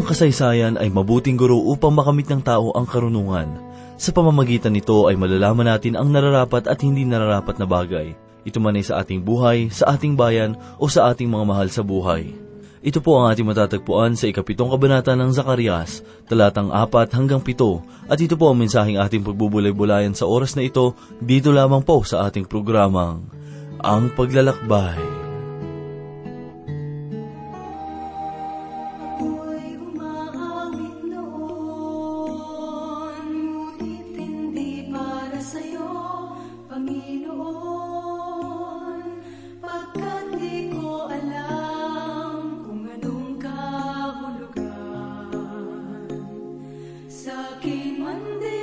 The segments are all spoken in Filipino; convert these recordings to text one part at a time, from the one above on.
ang kasaysayan ay mabuting guro upang makamit ng tao ang karunungan. Sa pamamagitan nito ay malalaman natin ang nararapat at hindi nararapat na bagay. Ito man ay sa ating buhay, sa ating bayan, o sa ating mga mahal sa buhay. Ito po ang ating matatagpuan sa ikapitong kabanata ng Zakarias, talatang apat hanggang pito, at ito po ang mensaheng ating pagbubulay-bulayan sa oras na ito, dito lamang po sa ating programang, Ang Paglalakbay. Sa'kin man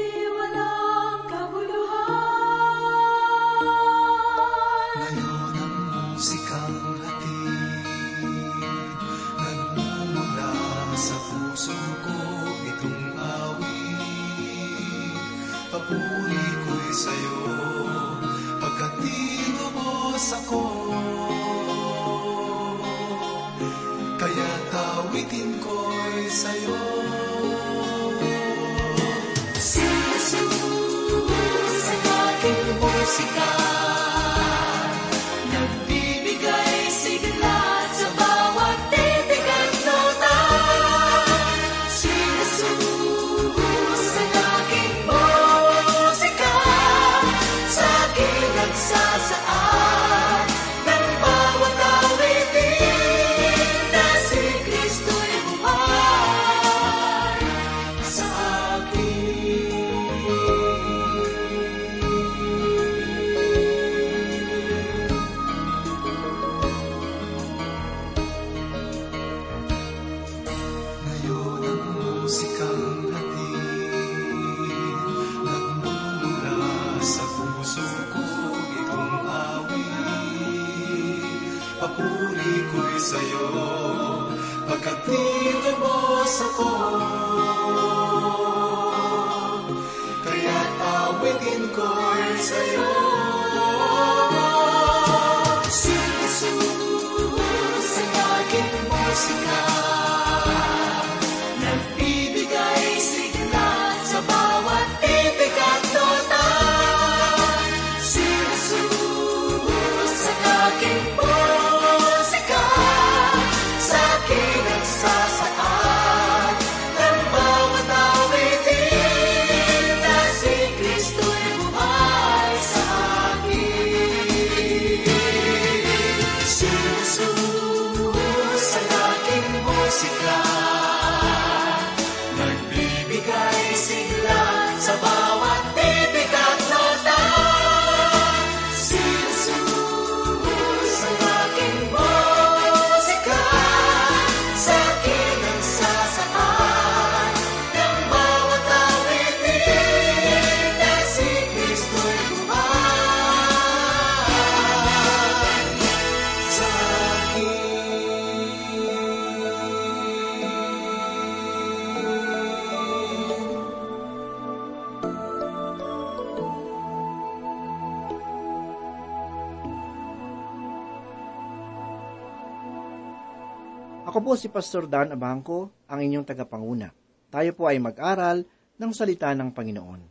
Ako po si Pastor Dan Abangco, ang inyong tagapanguna. Tayo po ay mag-aral ng salita ng Panginoon.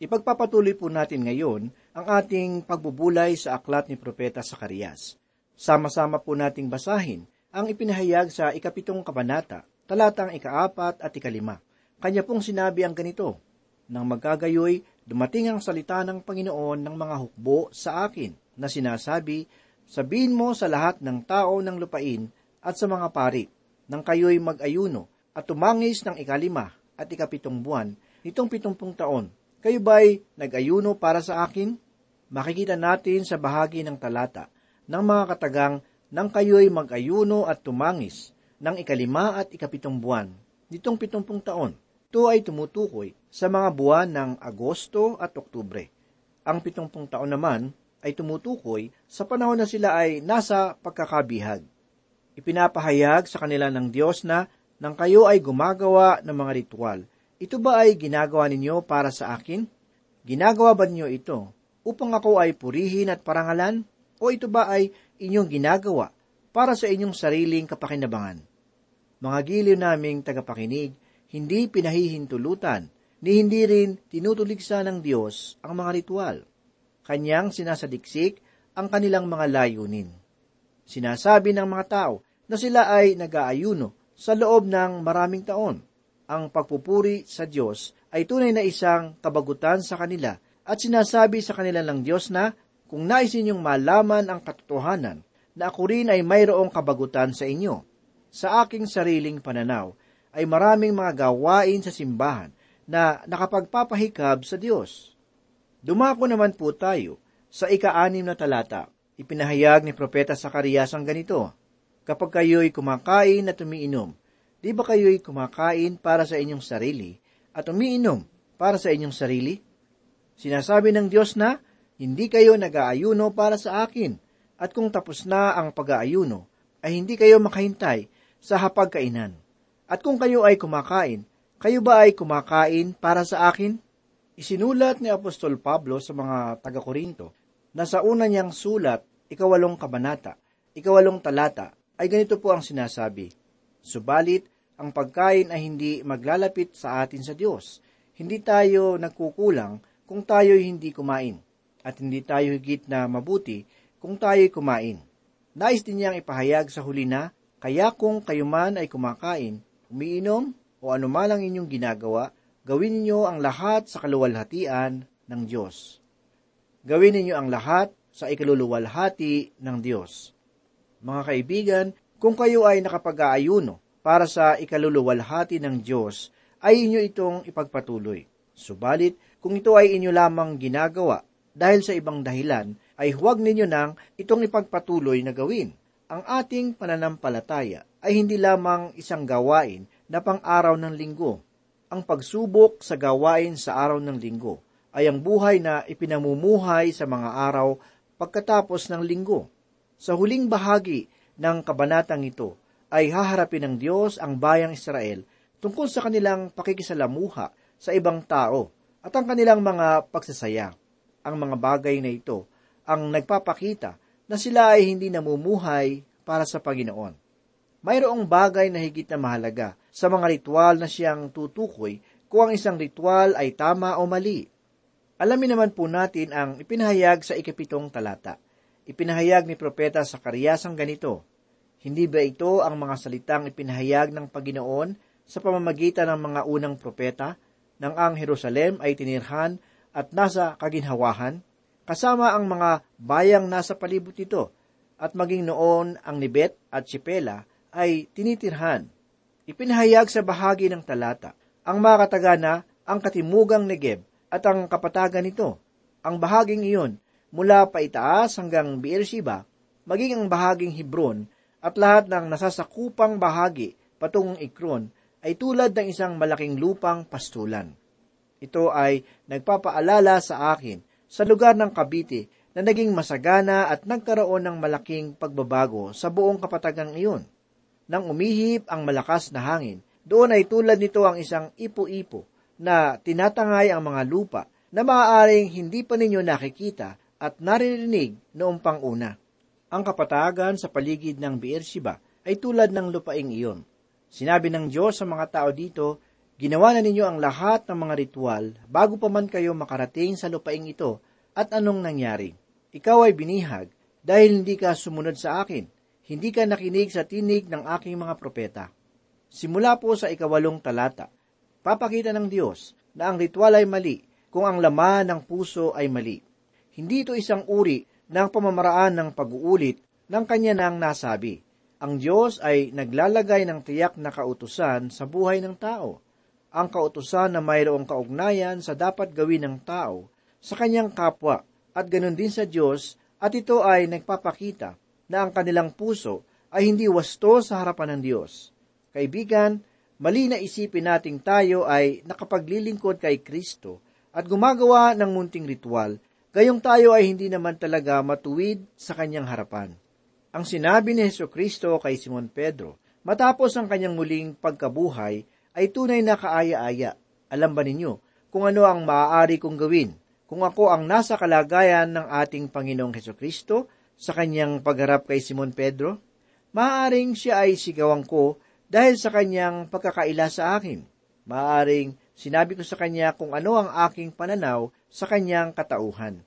Ipagpapatuloy po natin ngayon ang ating pagbubulay sa aklat ni Propeta Sakarias. Sama-sama po nating basahin ang ipinahayag sa ikapitong kabanata, talatang ikaapat at ikalima. Kanya pong sinabi ang ganito, Nang magkagayoy, dumating ang salita ng Panginoon ng mga hukbo sa akin na sinasabi, Sabihin mo sa lahat ng tao ng lupain at sa mga pari, nang kayo'y mag-ayuno at tumangis ng ikalima at ikapitong buwan nitong pitumpung taon. Kayo ba'y nag-ayuno para sa akin? Makikita natin sa bahagi ng talata ng mga katagang nang kayo'y mag-ayuno at tumangis ng ikalima at ikapitong buwan nitong pitumpung taon. Ito ay tumutukoy sa mga buwan ng Agosto at Oktubre. Ang pitumpung taon naman ay tumutukoy sa panahon na sila ay nasa pagkakabihag. Ipinapahayag sa kanila ng Diyos na nang kayo ay gumagawa ng mga ritual, ito ba ay ginagawa ninyo para sa akin? Ginagawa ba ninyo ito upang ako ay purihin at parangalan? O ito ba ay inyong ginagawa para sa inyong sariling kapakinabangan? Mga giliw naming tagapakinig, hindi pinahihintulutan, ni hindi rin tinutuligsa ng Diyos ang mga ritual. Kanyang sinasadiksik ang kanilang mga layunin. Sinasabi ng mga tao na sila ay nag-aayuno sa loob ng maraming taon. Ang pagpupuri sa Diyos ay tunay na isang kabagutan sa kanila at sinasabi sa kanila ng Diyos na kung nais ninyong malaman ang katotohanan na ako rin ay mayroong kabagutan sa inyo. Sa aking sariling pananaw ay maraming mga gawain sa simbahan na nakapagpapahikab sa Diyos. Dumako naman po tayo sa ika-anim na talata. Ipinahayag ni Propeta Sakarias ang ganito, Kapag kayo'y kumakain at umiinom, di ba kayo'y kumakain para sa inyong sarili at umiinom para sa inyong sarili? Sinasabi ng Diyos na, hindi kayo nag-aayuno para sa akin, at kung tapos na ang pag-aayuno, ay hindi kayo makahintay sa hapagkainan. At kung kayo ay kumakain, kayo ba ay kumakain para sa akin? Isinulat ni Apostol Pablo sa mga taga-Korinto na sa una niyang sulat, ikawalong kabanata, ikawalong talata, ay ganito po ang sinasabi, Subalit, ang pagkain ay hindi maglalapit sa atin sa Diyos. Hindi tayo nagkukulang kung tayo'y hindi kumain, at hindi tayo higit na mabuti kung tayo'y kumain. Nais din niyang ipahayag sa huli na, kaya kung kayo man ay kumakain, umiinom, o anumalang inyong ginagawa, gawin ninyo ang lahat sa kaluwalhatian ng Diyos. Gawin ninyo ang lahat sa ikaluluwalhati ng Diyos. Mga kaibigan, kung kayo ay nakapag-aayuno para sa ikaluluwalhati ng Diyos, ay inyo itong ipagpatuloy. Subalit, kung ito ay inyo lamang ginagawa dahil sa ibang dahilan, ay huwag ninyo nang itong ipagpatuloy na gawin. Ang ating pananampalataya ay hindi lamang isang gawain na pang-araw ng linggo. Ang pagsubok sa gawain sa araw ng linggo ay ang buhay na ipinamumuhay sa mga araw pagkatapos ng linggo. Sa huling bahagi ng kabanatang ito ay haharapin ng Diyos ang bayang Israel tungkol sa kanilang pakikisalamuha sa ibang tao at ang kanilang mga pagsasaya. Ang mga bagay na ito ang nagpapakita na sila ay hindi namumuhay para sa Panginoon. Mayroong bagay na higit na mahalaga sa mga ritual na siyang tutukoy kung ang isang ritual ay tama o mali. Alamin naman po natin ang ipinahayag sa ikapitong talata. Ipinahayag ni Propeta Sakarias ang ganito, Hindi ba ito ang mga salitang ipinahayag ng Panginoon sa pamamagitan ng mga unang propeta, nang ang Jerusalem ay tinirhan at nasa kaginhawahan, kasama ang mga bayang nasa palibot nito, at maging noon ang Nibet at Sipela ay tinitirhan ipinahayag sa bahagi ng talata ang mga katagana ang katimugang Negeb at ang kapatagan nito. Ang bahaging iyon mula pa itaas hanggang Beersheba, maging ang bahaging Hebron at lahat ng nasasakupang bahagi patungong Ikron ay tulad ng isang malaking lupang pastulan. Ito ay nagpapaalala sa akin sa lugar ng Kabite na naging masagana at nagkaroon ng malaking pagbabago sa buong kapatagang iyon nang umihip ang malakas na hangin. Doon ay tulad nito ang isang ipo-ipo na tinatangay ang mga lupa na maaaring hindi pa ninyo nakikita at naririnig noong panguna. Ang kapatagan sa paligid ng Beersheba ay tulad ng lupaing iyon. Sinabi ng Diyos sa mga tao dito, ginawa na ninyo ang lahat ng mga ritual bago pa man kayo makarating sa lupaing ito at anong nangyari. Ikaw ay binihag dahil hindi ka sumunod sa akin hindi ka nakinig sa tinig ng aking mga propeta. Simula po sa ikawalong talata, papakita ng Diyos na ang ritual ay mali kung ang laman ng puso ay mali. Hindi ito isang uri ng pamamaraan ng pag-uulit ng kanya nang nasabi. Ang Diyos ay naglalagay ng tiyak na kautusan sa buhay ng tao. Ang kautusan na mayroong kaugnayan sa dapat gawin ng tao sa kanyang kapwa at ganun din sa Diyos at ito ay nagpapakita na ang kanilang puso ay hindi wasto sa harapan ng Diyos. Kaibigan, mali na isipin nating tayo ay nakapaglilingkod kay Kristo at gumagawa ng munting ritual, gayong tayo ay hindi naman talaga matuwid sa kanyang harapan. Ang sinabi ni Heso Kristo kay Simon Pedro, matapos ang kanyang muling pagkabuhay, ay tunay na kaaya-aya. Alam ba ninyo kung ano ang maaari kong gawin kung ako ang nasa kalagayan ng ating Panginoong Heso Kristo sa kanyang pagharap kay Simon Pedro? Maaring siya ay sigawan ko dahil sa kanyang pagkakaila sa akin. Maaring sinabi ko sa kanya kung ano ang aking pananaw sa kanyang katauhan.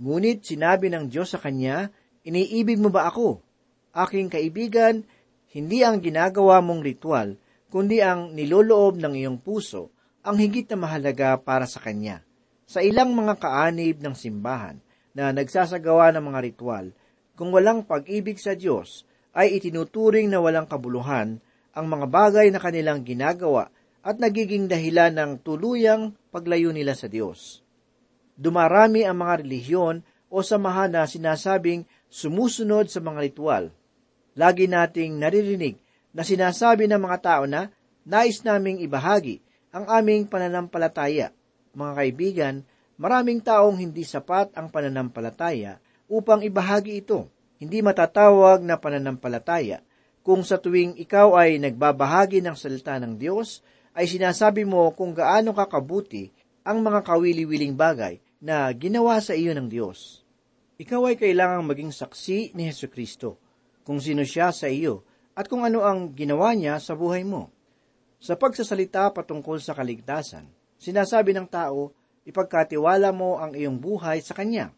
Ngunit sinabi ng Diyos sa kanya, Iniibig mo ba ako? Aking kaibigan, hindi ang ginagawa mong ritual, kundi ang niloloob ng iyong puso ang higit na mahalaga para sa Kanya. Sa ilang mga kaanib ng simbahan na nagsasagawa ng mga ritual, kung walang pag-ibig sa Diyos, ay itinuturing na walang kabuluhan ang mga bagay na kanilang ginagawa at nagiging dahilan ng tuluyang paglayo nila sa Diyos. Dumarami ang mga relihiyon o samahan na sinasabing sumusunod sa mga ritual. Lagi nating naririnig na sinasabi ng mga tao na nais naming ibahagi ang aming pananampalataya. Mga kaibigan, maraming taong hindi sapat ang pananampalataya upang ibahagi ito. Hindi matatawag na pananampalataya kung sa tuwing ikaw ay nagbabahagi ng salita ng Diyos, ay sinasabi mo kung gaano kakabuti ang mga kawili-wiling bagay na ginawa sa iyo ng Diyos. Ikaw ay kailangang maging saksi ni Heso Kristo, kung sino siya sa iyo, at kung ano ang ginawa niya sa buhay mo. Sa pagsasalita patungkol sa kaligtasan, sinasabi ng tao, ipagkatiwala mo ang iyong buhay sa Kanya.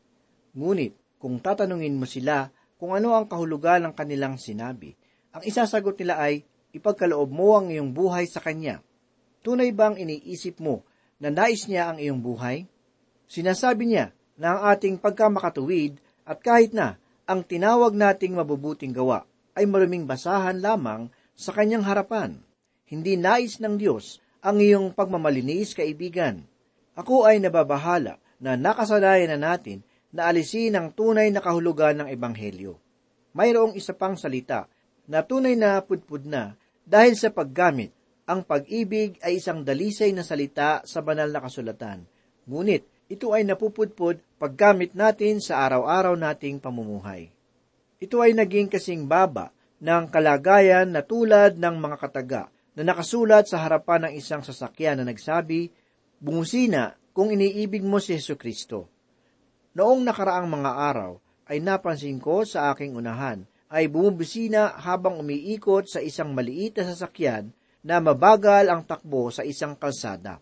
Ngunit, kung tatanungin mo sila kung ano ang kahulugan ng kanilang sinabi, ang isasagot nila ay, ipagkaloob mo ang iyong buhay sa Kanya. Tunay bang iniisip mo na nais niya ang iyong buhay? Sinasabi niya na ang ating pagkamakatuwid at kahit na ang tinawag nating mabubuting gawa ay maruming basahan lamang sa kanyang harapan. Hindi nais ng Diyos ang iyong pagmamalinis, kaibigan. Ako ay nababahala na nakasanayan na natin na alisin ang tunay na kahulugan ng Ebanghelyo. Mayroong isa pang salita na tunay na pudpud na dahil sa paggamit, ang pag-ibig ay isang dalisay na salita sa banal na kasulatan. Ngunit, ito ay napupudpud paggamit natin sa araw-araw nating pamumuhay. Ito ay naging kasing baba ng kalagayan na tulad ng mga kataga na nakasulat sa harapan ng isang sasakyan na nagsabi, Bungusina kung iniibig mo si Yesu Kristo. Noong nakaraang mga araw ay napansin ko sa aking unahan ay bumubisina habang umiikot sa isang maliit na sasakyan na mabagal ang takbo sa isang kalsada.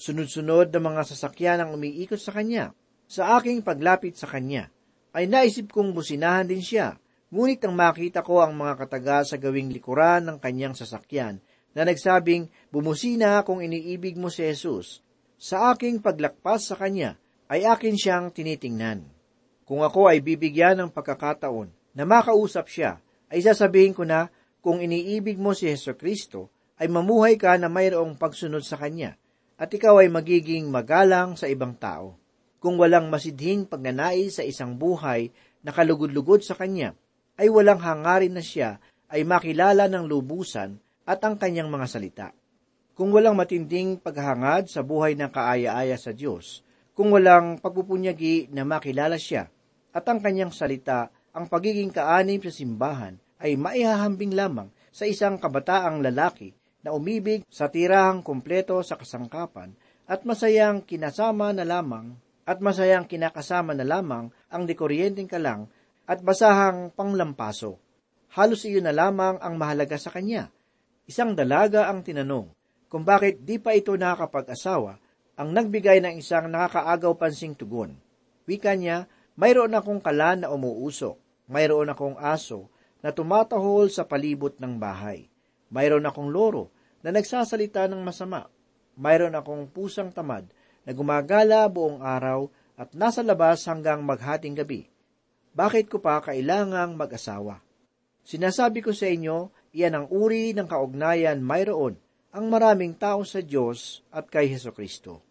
Sunod-sunod na mga sasakyan ang umiikot sa kanya. Sa aking paglapit sa kanya, ay naisip kong businahan din siya. Ngunit nang makita ko ang mga kataga sa gawing likuran ng kanyang sasakyan, na nagsabing, bumusina kung iniibig mo si Jesus. Sa aking paglakpas sa kanya, ay akin siyang tinitingnan. Kung ako ay bibigyan ng pagkakataon na makausap siya, ay sasabihin ko na kung iniibig mo si Yeso Kristo, ay mamuhay ka na mayroong pagsunod sa Kanya, at ikaw ay magiging magalang sa ibang tao. Kung walang masidhing pagnanais sa isang buhay na kalugod-lugod sa Kanya, ay walang hangarin na siya ay makilala ng lubusan at ang kanyang mga salita. Kung walang matinding paghahangad sa buhay ng kaaya-aya sa Diyos, kung walang pagpupunyagi na makilala siya, at ang kanyang salita, ang pagiging kaanib sa simbahan, ay maihahambing lamang sa isang kabataang lalaki na umibig sa tirahang kumpleto sa kasangkapan at masayang kinasama na lamang at masayang kinakasama na lamang ang dekuryenteng kalang at basahang panglampaso. Halos iyon na lamang ang mahalaga sa kanya. Isang dalaga ang tinanong kung bakit di pa ito nakakapag-asawa ang nagbigay ng isang nakakaagaw pansing tugon. Wika niya, mayroon akong kalan na umuusok, mayroon akong aso na tumatahol sa palibot ng bahay. Mayroon akong loro na nagsasalita ng masama. Mayroon akong pusang tamad na gumagala buong araw at nasa labas hanggang maghating gabi. Bakit ko pa kailangang mag-asawa? Sinasabi ko sa inyo, iyan ang uri ng kaugnayan mayroon ang maraming tao sa Diyos at kay Heso Kristo.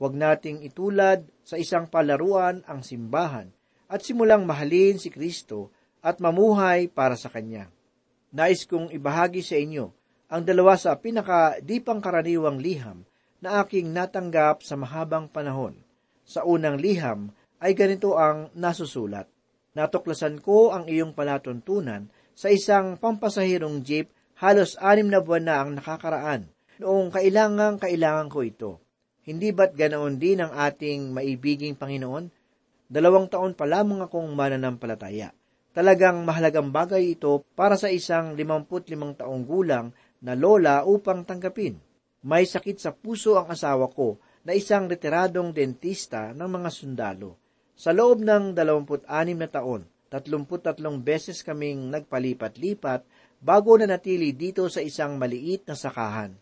Huwag nating itulad sa isang palaruan ang simbahan at simulang mahalin si Kristo at mamuhay para sa Kanya. Nais kong ibahagi sa inyo ang dalawa sa pinaka di karaniwang liham na aking natanggap sa mahabang panahon. Sa unang liham ay ganito ang nasusulat. Natuklasan ko ang iyong palatuntunan sa isang pampasahirong jeep halos anim na buwan na ang nakakaraan. Noong kailangang kailangan ko ito. Hindi ba't ganoon din ang ating maibiging Panginoon? Dalawang taon pa lamang akong mananampalataya. Talagang mahalagang bagay ito para sa isang limamput limang taong gulang na lola upang tanggapin. May sakit sa puso ang asawa ko na isang retiradong dentista ng mga sundalo. Sa loob ng 26 na taon, 33 beses kaming nagpalipat-lipat bago na natili dito sa isang maliit na sakahan.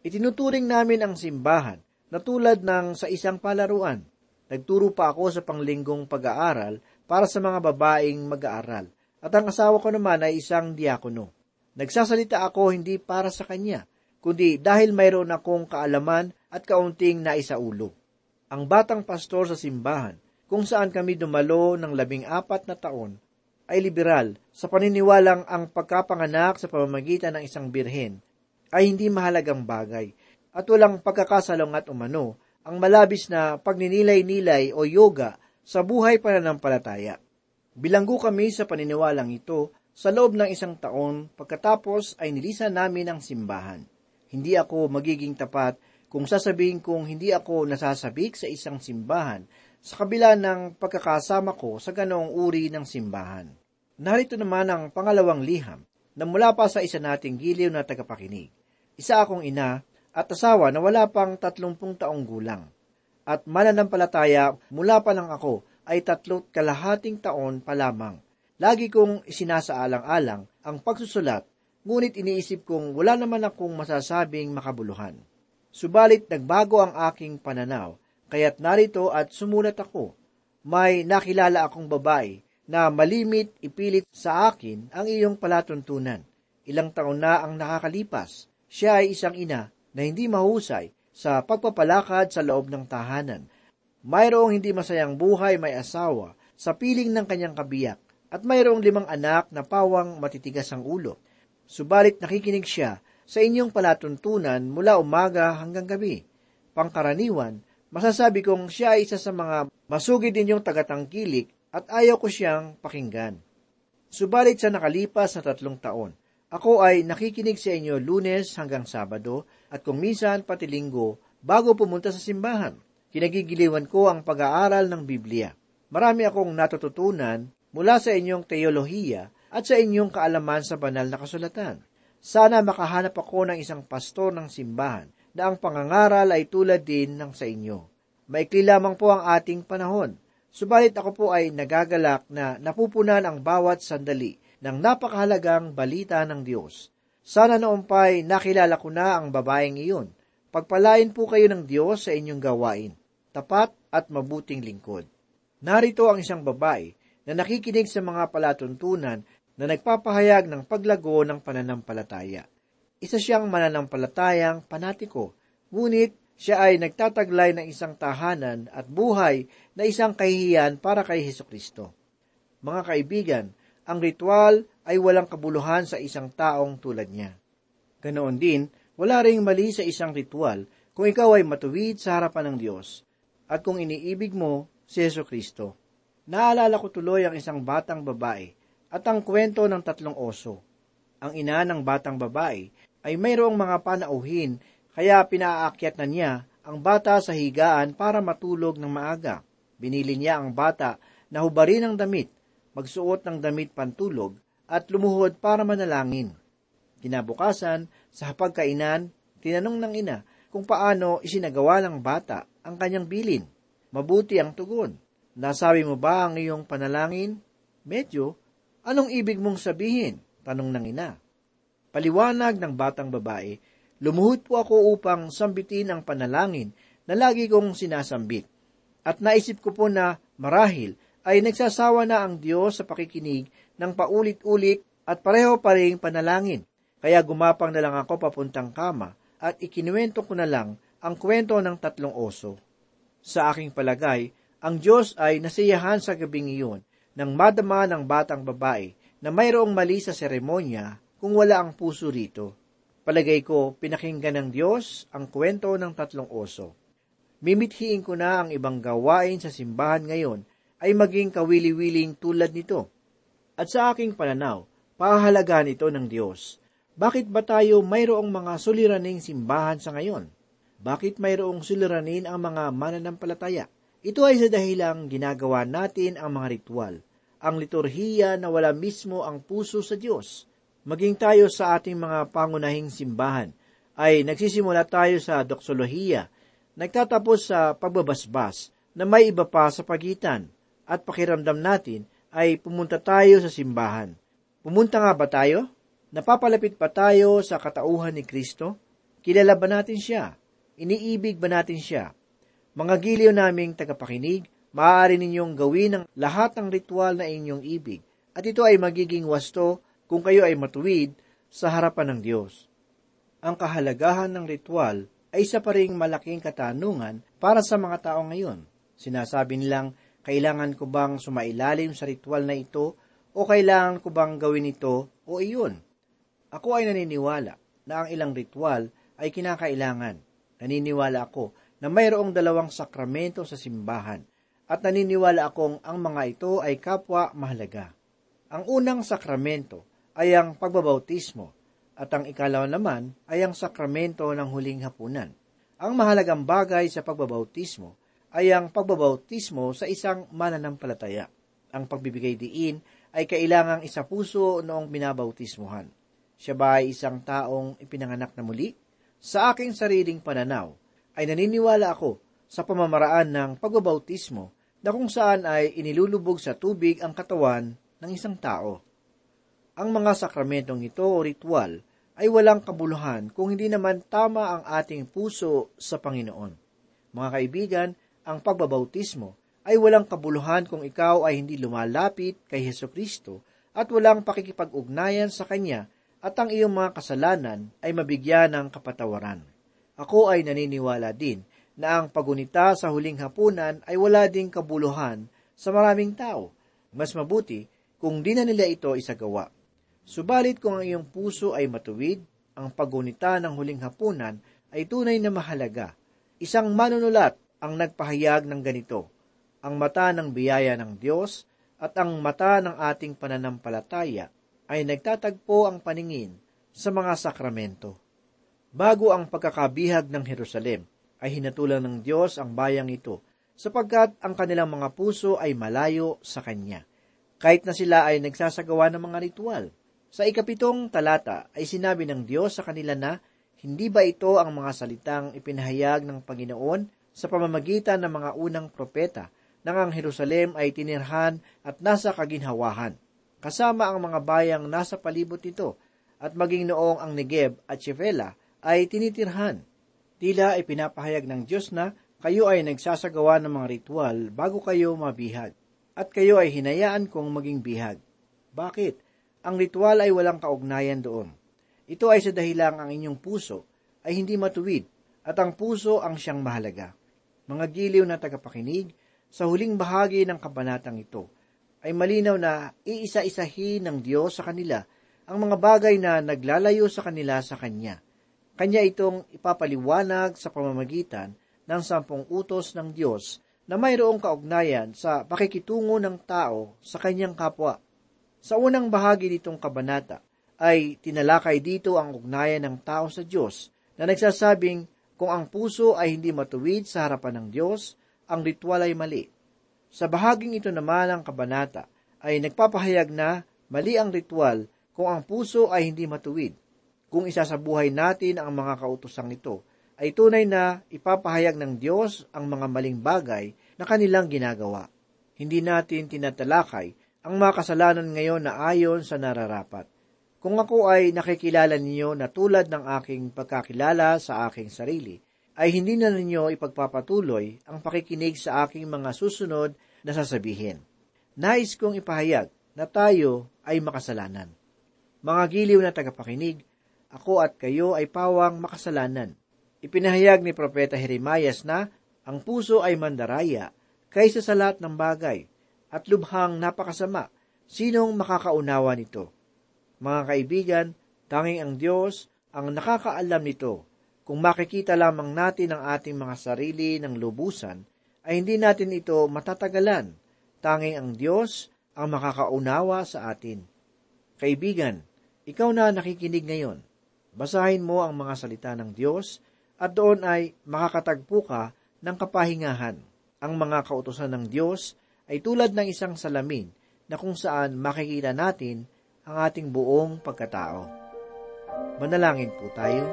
Itinuturing namin ang simbahan na tulad ng sa isang palaruan. Nagturo pa ako sa panglinggong pag-aaral para sa mga babaeng mag-aaral at ang asawa ko naman ay isang diakono. Nagsasalita ako hindi para sa kanya, kundi dahil mayroon akong kaalaman at kaunting naisaulo. Ang batang pastor sa simbahan, kung saan kami dumalo ng labing apat na taon, ay liberal sa paniniwalang ang pagkapanganak sa pamamagitan ng isang birhen ay hindi mahalagang bagay at walang pagkakasalong at umano ang malabis na pagninilay-nilay o yoga sa buhay pananampalataya. Bilanggo kami sa paniniwalang ito sa loob ng isang taon pagkatapos ay nilisan namin ang simbahan. Hindi ako magiging tapat kung sasabihin kong hindi ako nasasabik sa isang simbahan sa kabila ng pagkakasama ko sa ganoong uri ng simbahan. Narito naman ang pangalawang liham na mula pa sa isa nating giliw na tagapakinig. Isa akong ina at asawa na wala pang tatlumpung taong gulang. At mananampalataya mula pa lang ako ay tatlot kalahating taon pa lamang. Lagi kong isinasaalang-alang ang pagsusulat, ngunit iniisip kong wala naman akong masasabing makabuluhan. Subalit nagbago ang aking pananaw, kaya't narito at sumulat ako. May nakilala akong babae na malimit ipilit sa akin ang iyong palatuntunan. Ilang taon na ang nakakalipas. Siya ay isang ina na hindi mahusay sa pagpapalakad sa loob ng tahanan. Mayroong hindi masayang buhay may asawa sa piling ng kanyang kabiyak at mayroong limang anak na pawang matitigas ang ulo. Subalit nakikinig siya sa inyong palatuntunan mula umaga hanggang gabi. Pangkaraniwan, masasabi kong siya ay isa sa mga masugid ninyong tagatangkilik at ayaw ko siyang pakinggan. Subalit sa nakalipas na tatlong taon, ako ay nakikinig sa inyo lunes hanggang sabado at kung minsan pati linggo bago pumunta sa simbahan. Kinagigiliwan ko ang pag-aaral ng Biblia. Marami akong natututunan mula sa inyong teolohiya at sa inyong kaalaman sa banal na kasulatan. Sana makahanap ako ng isang pastor ng simbahan na ang pangangaral ay tulad din ng sa inyo. Maikli lamang po ang ating panahon. Subalit ako po ay nagagalak na napupunan ang bawat sandali ng napakahalagang balita ng Diyos. Sana noon pa'y nakilala ko na ang babaeng iyon. Pagpalain po kayo ng Diyos sa inyong gawain, tapat at mabuting lingkod. Narito ang isang babae na nakikinig sa mga palatuntunan na nagpapahayag ng paglago ng pananampalataya. Isa siyang mananampalatayang panatiko, ngunit siya ay nagtataglay ng isang tahanan at buhay na isang kahihiyan para kay Heso Kristo. Mga kaibigan, ang ritual ay walang kabuluhan sa isang taong tulad niya. Ganoon din, wala ring mali sa isang ritual kung ikaw ay matuwid sa harapan ng Diyos at kung iniibig mo si Yeso Kristo. Naalala ko tuloy ang isang batang babae at ang kwento ng tatlong oso. Ang ina ng batang babae ay mayroong mga panauhin kaya pinaakyat na niya ang bata sa higaan para matulog ng maaga. Binili niya ang bata na hubarin ng damit, magsuot ng damit pantulog, at lumuhod para manalangin. Kinabukasan, sa hapagkainan, tinanong ng ina kung paano isinagawa ng bata ang kanyang bilin. Mabuti ang tugon. Nasabi mo ba ang iyong panalangin? Medyo. Anong ibig mong sabihin? Tanong ng ina. Paliwanag ng batang babae, lumuhod po ako upang sambitin ang panalangin na lagi kong sinasambit. At naisip ko po na marahil ay nagsasawa na ang Diyos sa pakikinig ng paulit-ulit at pareho pa rin panalangin. Kaya gumapang na lang ako papuntang kama at ikinuwento ko na lang ang kwento ng tatlong oso. Sa aking palagay, ang Diyos ay nasiyahan sa gabing iyon nang madama ng batang babae na mayroong mali sa seremonya kung wala ang puso rito. Palagay ko, pinakinggan ng Diyos ang kwento ng tatlong oso. Mimithiin ko na ang ibang gawain sa simbahan ngayon ay maging kawili-wiling tulad nito. At sa aking pananaw, pahalagaan ito ng Diyos. Bakit ba tayo mayroong mga suliraning simbahan sa ngayon? Bakit mayroong suliranin ang mga mananampalataya? Ito ay sa dahilang ginagawa natin ang mga ritual, ang liturhiya na wala mismo ang puso sa Diyos. Maging tayo sa ating mga pangunahing simbahan ay nagsisimula tayo sa doksolohiya, nagtatapos sa pagbabasbas na may iba pa sa pagitan at pakiramdam natin ay pumunta tayo sa simbahan. Pumunta nga ba tayo? Napapalapit pa tayo sa katauhan ni Kristo? Kilala ba natin siya? Iniibig ba natin siya? Mga giliw naming tagapakinig, maaari ninyong gawin ang lahat ng ritual na inyong ibig, at ito ay magiging wasto kung kayo ay matuwid sa harapan ng Diyos. Ang kahalagahan ng ritual ay isa pa ring malaking katanungan para sa mga tao ngayon. Sinasabi nilang, kailangan ko bang sumailalim sa ritual na ito o kailangan ko bang gawin ito o iyon? Ako ay naniniwala na ang ilang ritual ay kinakailangan. Naniniwala ako na mayroong dalawang sakramento sa simbahan at naniniwala akong ang mga ito ay kapwa mahalaga. Ang unang sakramento ay ang pagbabautismo at ang ikalawa naman ay ang sakramento ng huling hapunan. Ang mahalagang bagay sa pagbabautismo ay ang pagbabautismo sa isang mananampalataya. Ang pagbibigay diin ay kailangang isa puso noong binabautismuhan. Siya ba ay isang taong ipinanganak na muli? Sa aking sariling pananaw, ay naniniwala ako sa pamamaraan ng pagbabautismo na kung saan ay inilulubog sa tubig ang katawan ng isang tao. Ang mga sakramentong ito o ritual ay walang kabuluhan kung hindi naman tama ang ating puso sa Panginoon. Mga kaibigan, ang pagbabautismo ay walang kabuluhan kung ikaw ay hindi lumalapit kay Heso Kristo at walang pakikipag-ugnayan sa Kanya at ang iyong mga kasalanan ay mabigyan ng kapatawaran. Ako ay naniniwala din na ang pagunita sa huling hapunan ay wala ding kabuluhan sa maraming tao. Mas mabuti kung di na nila ito isagawa. Subalit kung ang iyong puso ay matuwid, ang pagunita ng huling hapunan ay tunay na mahalaga. Isang manunulat ang nagpahayag ng ganito, ang mata ng biyaya ng Diyos at ang mata ng ating pananampalataya ay nagtatagpo ang paningin sa mga sakramento. Bago ang pagkakabihag ng Jerusalem, ay hinatulan ng Diyos ang bayang ito, sapagkat ang kanilang mga puso ay malayo sa Kanya, kahit na sila ay nagsasagawa ng mga ritual. Sa ikapitong talata ay sinabi ng Diyos sa kanila na, hindi ba ito ang mga salitang ipinahayag ng Panginoon sa pamamagitan ng mga unang propeta nang ang Jerusalem ay tinirhan at nasa kaginhawahan? kasama ang mga bayang nasa palibot nito, at maging noong ang Negeb at Shevela ay tinitirhan. Tila ay pinapahayag ng Diyos na kayo ay nagsasagawa ng mga ritual bago kayo mabihag, at kayo ay hinayaan kong maging bihag. Bakit? Ang ritual ay walang kaugnayan doon. Ito ay sa dahilang ang inyong puso ay hindi matuwid, at ang puso ang siyang mahalaga. Mga giliw na tagapakinig, sa huling bahagi ng kabanatang ito, ay malinaw na iisa-isahin ng Diyos sa kanila ang mga bagay na naglalayo sa kanila sa Kanya. Kanya itong ipapaliwanag sa pamamagitan ng sampung utos ng Diyos na mayroong kaugnayan sa pakikitungo ng tao sa kanyang kapwa. Sa unang bahagi nitong kabanata ay tinalakay dito ang ugnayan ng tao sa Diyos na nagsasabing kung ang puso ay hindi matuwid sa harapan ng Diyos, ang ritual ay mali sa bahaging ito naman ng kabanata ay nagpapahayag na mali ang ritual kung ang puso ay hindi matuwid. Kung isasabuhay natin ang mga kautosang ito, ay tunay na ipapahayag ng Diyos ang mga maling bagay na kanilang ginagawa. Hindi natin tinatalakay ang mga kasalanan ngayon na ayon sa nararapat. Kung ako ay nakikilala ninyo na tulad ng aking pagkakilala sa aking sarili, ay hindi na ninyo ipagpapatuloy ang pakikinig sa aking mga susunod na sasabihin. Nais kong ipahayag na tayo ay makasalanan. Mga giliw na tagapakinig, ako at kayo ay pawang makasalanan. Ipinahayag ni Propeta Jeremias na ang puso ay mandaraya kaysa sa lahat ng bagay at lubhang napakasama. Sinong makakaunawa nito? Mga kaibigan, tanging ang Diyos ang nakakaalam nito kung makikita lamang natin ang ating mga sarili ng lubusan, ay hindi natin ito matatagalan. Tanging ang Diyos ang makakaunawa sa atin. Kaibigan, ikaw na nakikinig ngayon, basahin mo ang mga salita ng Diyos at doon ay makakatagpo ka ng kapahingahan. Ang mga kautosan ng Diyos ay tulad ng isang salamin na kung saan makikita natin ang ating buong pagkatao. Manalangin po tayo.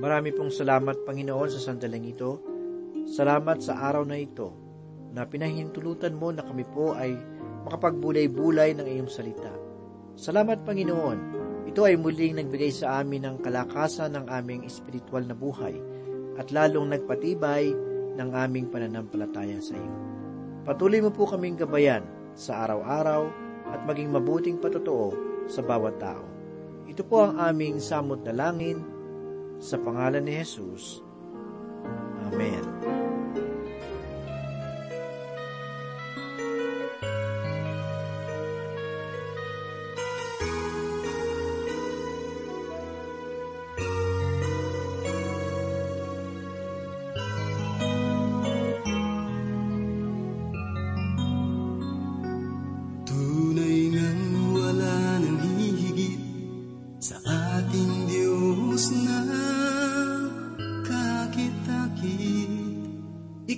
Marami pong salamat, Panginoon, sa sandaling ito. Salamat sa araw na ito na pinahintulutan mo na kami po ay makapagbulay-bulay ng iyong salita. Salamat, Panginoon. Ito ay muling nagbigay sa amin ng kalakasan ng aming espiritual na buhay at lalong nagpatibay ng aming pananampalataya sa iyo. Patuloy mo po kaming gabayan sa araw-araw at maging mabuting patotoo sa bawat tao. Ito po ang aming samot na langin sa pangalan ni Jesus. Amen. y